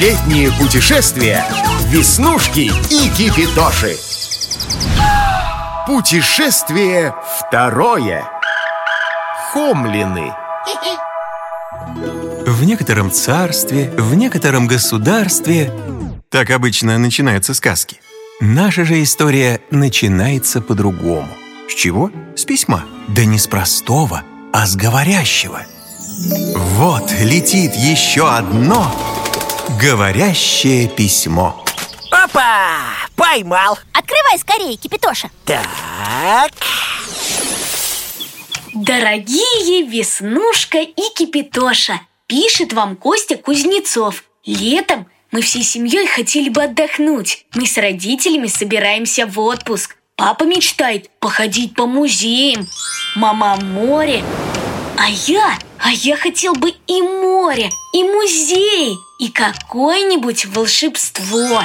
Летние путешествия Веснушки и Кипитоши. Путешествие второе. Хомлины. В некотором царстве, в некотором государстве Так обычно начинаются сказки. Наша же история начинается по-другому. С чего? С письма. Да не с простого, а с говорящего. Вот летит еще одно говорящее письмо Опа! Поймал Открывай скорее, Кипитоша Так Дорогие Веснушка и Кипитоша, пишет вам Костя Кузнецов. Летом мы всей семьей хотели бы отдохнуть. Мы с родителями собираемся в отпуск. Папа мечтает походить по музеям. Мама море. А я, а я хотел бы и море, и музей, и какое-нибудь волшебство.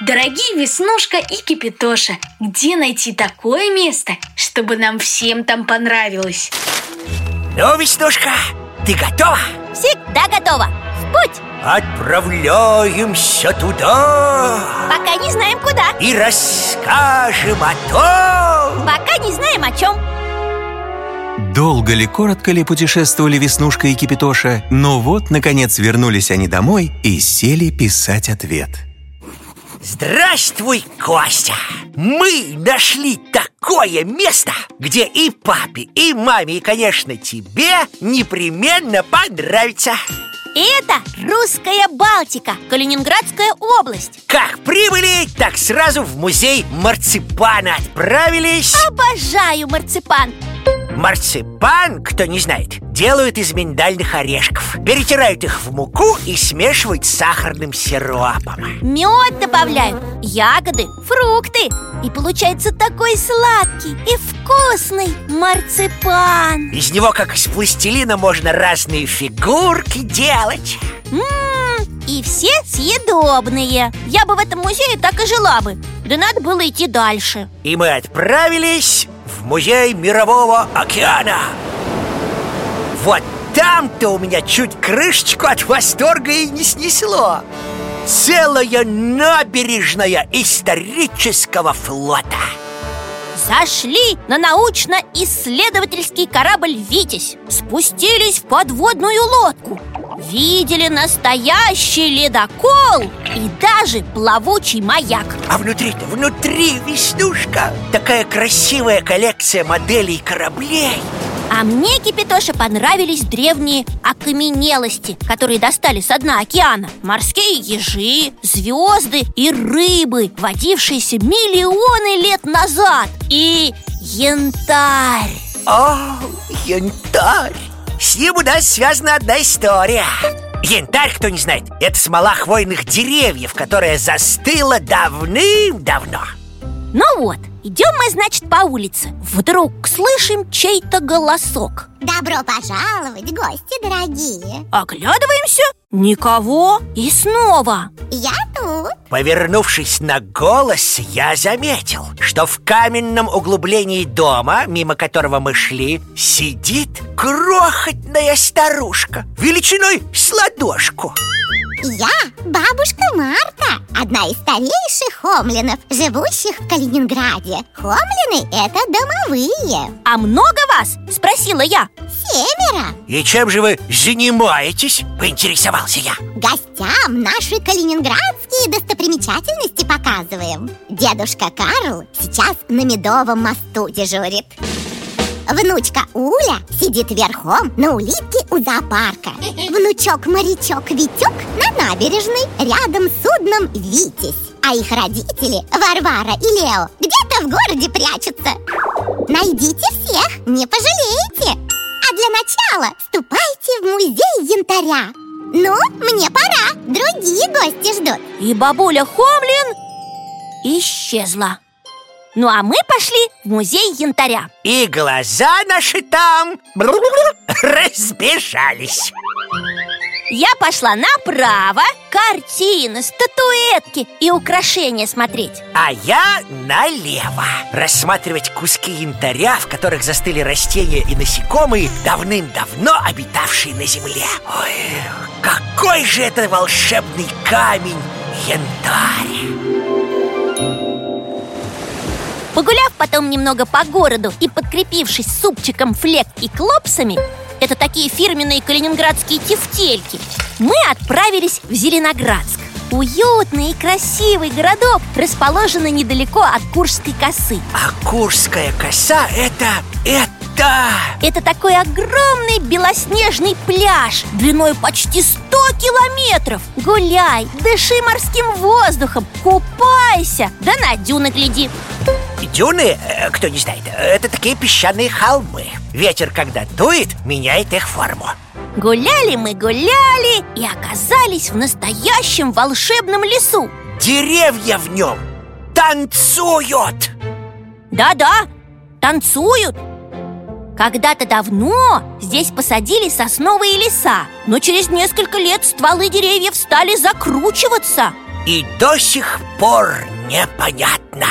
Дорогие Веснушка и Кипитоша, где найти такое место, чтобы нам всем там понравилось? Ну, Веснушка, ты готова? Всегда готова В путь Отправляемся туда Пока не знаем куда И расскажем о том Пока не знаем о чем Долго ли, коротко ли путешествовали Веснушка и Кипитоша, но вот, наконец, вернулись они домой и сели писать ответ. Здравствуй, Костя! Мы нашли такое место, где и папе, и маме, и, конечно, тебе непременно понравится Это русская Балтика, Калининградская область Как прибыли, так сразу в музей марципана отправились Обожаю марципан Марципан, кто не знает, делают из миндальных орешков. Перетирают их в муку и смешивают с сахарным сиропом. Мед добавляют, ягоды, фрукты. И получается такой сладкий и вкусный марципан. Из него, как из пластилина, можно разные фигурки делать. М-м, И все съедобные. Я бы в этом музее так и жила бы. Да надо было идти дальше. И мы отправились в музей Мирового океана. Вот там-то у меня чуть крышечку от восторга и не снесло. Целая набережная исторического флота Зашли на научно-исследовательский корабль «Витязь» Спустились в подводную лодку. Видели настоящий ледокол и даже плавучий маяк. А внутри-то, внутри, Веснушка. Такая красивая коллекция моделей кораблей А мне, Кипитоша, понравились древние окаменелости Которые достали со дна океана. Морские ежи, звезды и рыбы Водившиеся миллионы лет назад. И янтарь. О, янтарь! С ним у нас связана одна история. Янтарь, кто не знает, это смола хвойных деревьев Которая застыла давным-давно. Ну вот, идем мы, значит, по улице. Вдруг слышим чей-то голосок. Добро пожаловать, гости дорогие. Оглядываемся, никого. И снова. Я тут. Повернувшись на голос, я заметил, что в каменном углублении дома, мимо которого мы шли, сидит крохотная старушка величиной с ладошку. Я бабушка Марта Одна из старейших хомлинов, живущих в Калининграде. Хомлины – это домовые. А много вас? Спросила я. Семеро. И чем же вы занимаетесь? Поинтересовался я. Гостям наши калининградские достопримечательности показываем. Дедушка Карл сейчас на Медовом мосту дежурит. Внучка Уля сидит верхом на улитке у зоопарка Внучок-морячок Витек на набережной рядом с судном «Витязь» А их родители, Варвара и Лео, где-то в городе прячутся. Найдите всех, не пожалеете. А для начала ступайте в музей янтаря. Ну, мне пора, другие гости ждут. И бабуля Хомлин исчезла Ну а мы пошли в музей янтаря. И глаза наши там разбежались. Я пошла направо Картины, статуэтки и украшения смотреть. А я налево. Рассматривать куски янтаря, в которых застыли растения и насекомые Давным-давно обитавшие на земле. Ой, какой же это волшебный камень янтарь Погуляв потом немного по городу и подкрепившись супчиком флек и клопсами Это такие фирменные калининградские тефтельки Мы отправились в Зеленоградск. Уютный и красивый городок, расположенный недалеко от Куршской косы. А Куршская коса это... это... Это такой огромный белоснежный пляж Длиной почти 100 километров. Гуляй, дыши морским воздухом, купайся Да на дюны гляди. Дюны, э, кто не знает, это такие песчаные холмы. Ветер, когда дует, меняет их форму. Гуляли мы, гуляли и оказались в настоящем волшебном лесу. Деревья в нем танцуют! Да-да, танцуют Когда-то давно здесь посадили сосновые леса Но через несколько лет стволы деревьев стали закручиваться. И до сих пор непонятно,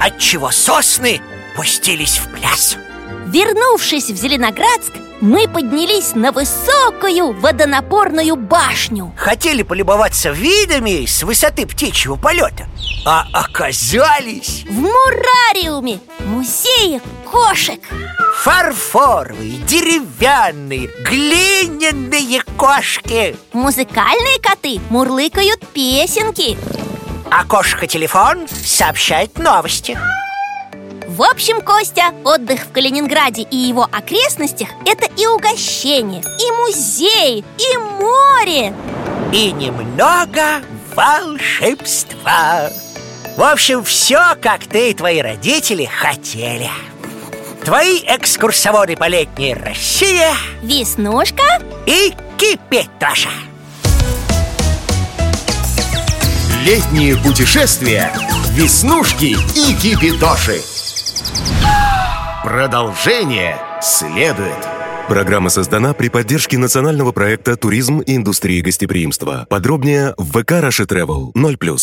отчего сосны пустились в пляс. Вернувшись в Зеленоградск, мы поднялись на высокую водонапорную башню. Хотели полюбоваться видами с высоты птичьего полета А оказались В мурариуме, музее кошек. фарфоровые, деревянные, глиняные кошки. Музыкальные коты мурлыкают песенки. А кошка-телефон сообщает новости В общем, Костя, отдых в Калининграде и его окрестностях – это и угощение, и музей, и море. И немного волшебства. В общем, все, как ты и твои родители хотели. Твои экскурсоводы по летней России. Веснушка. И Кипитоша Летние путешествия. Веснушки и Кипитоши Продолжение следует Программа создана при поддержке национального проекта «Туризм и индустрия гостеприимства». Подробнее в ВК «Раши Travel 0+.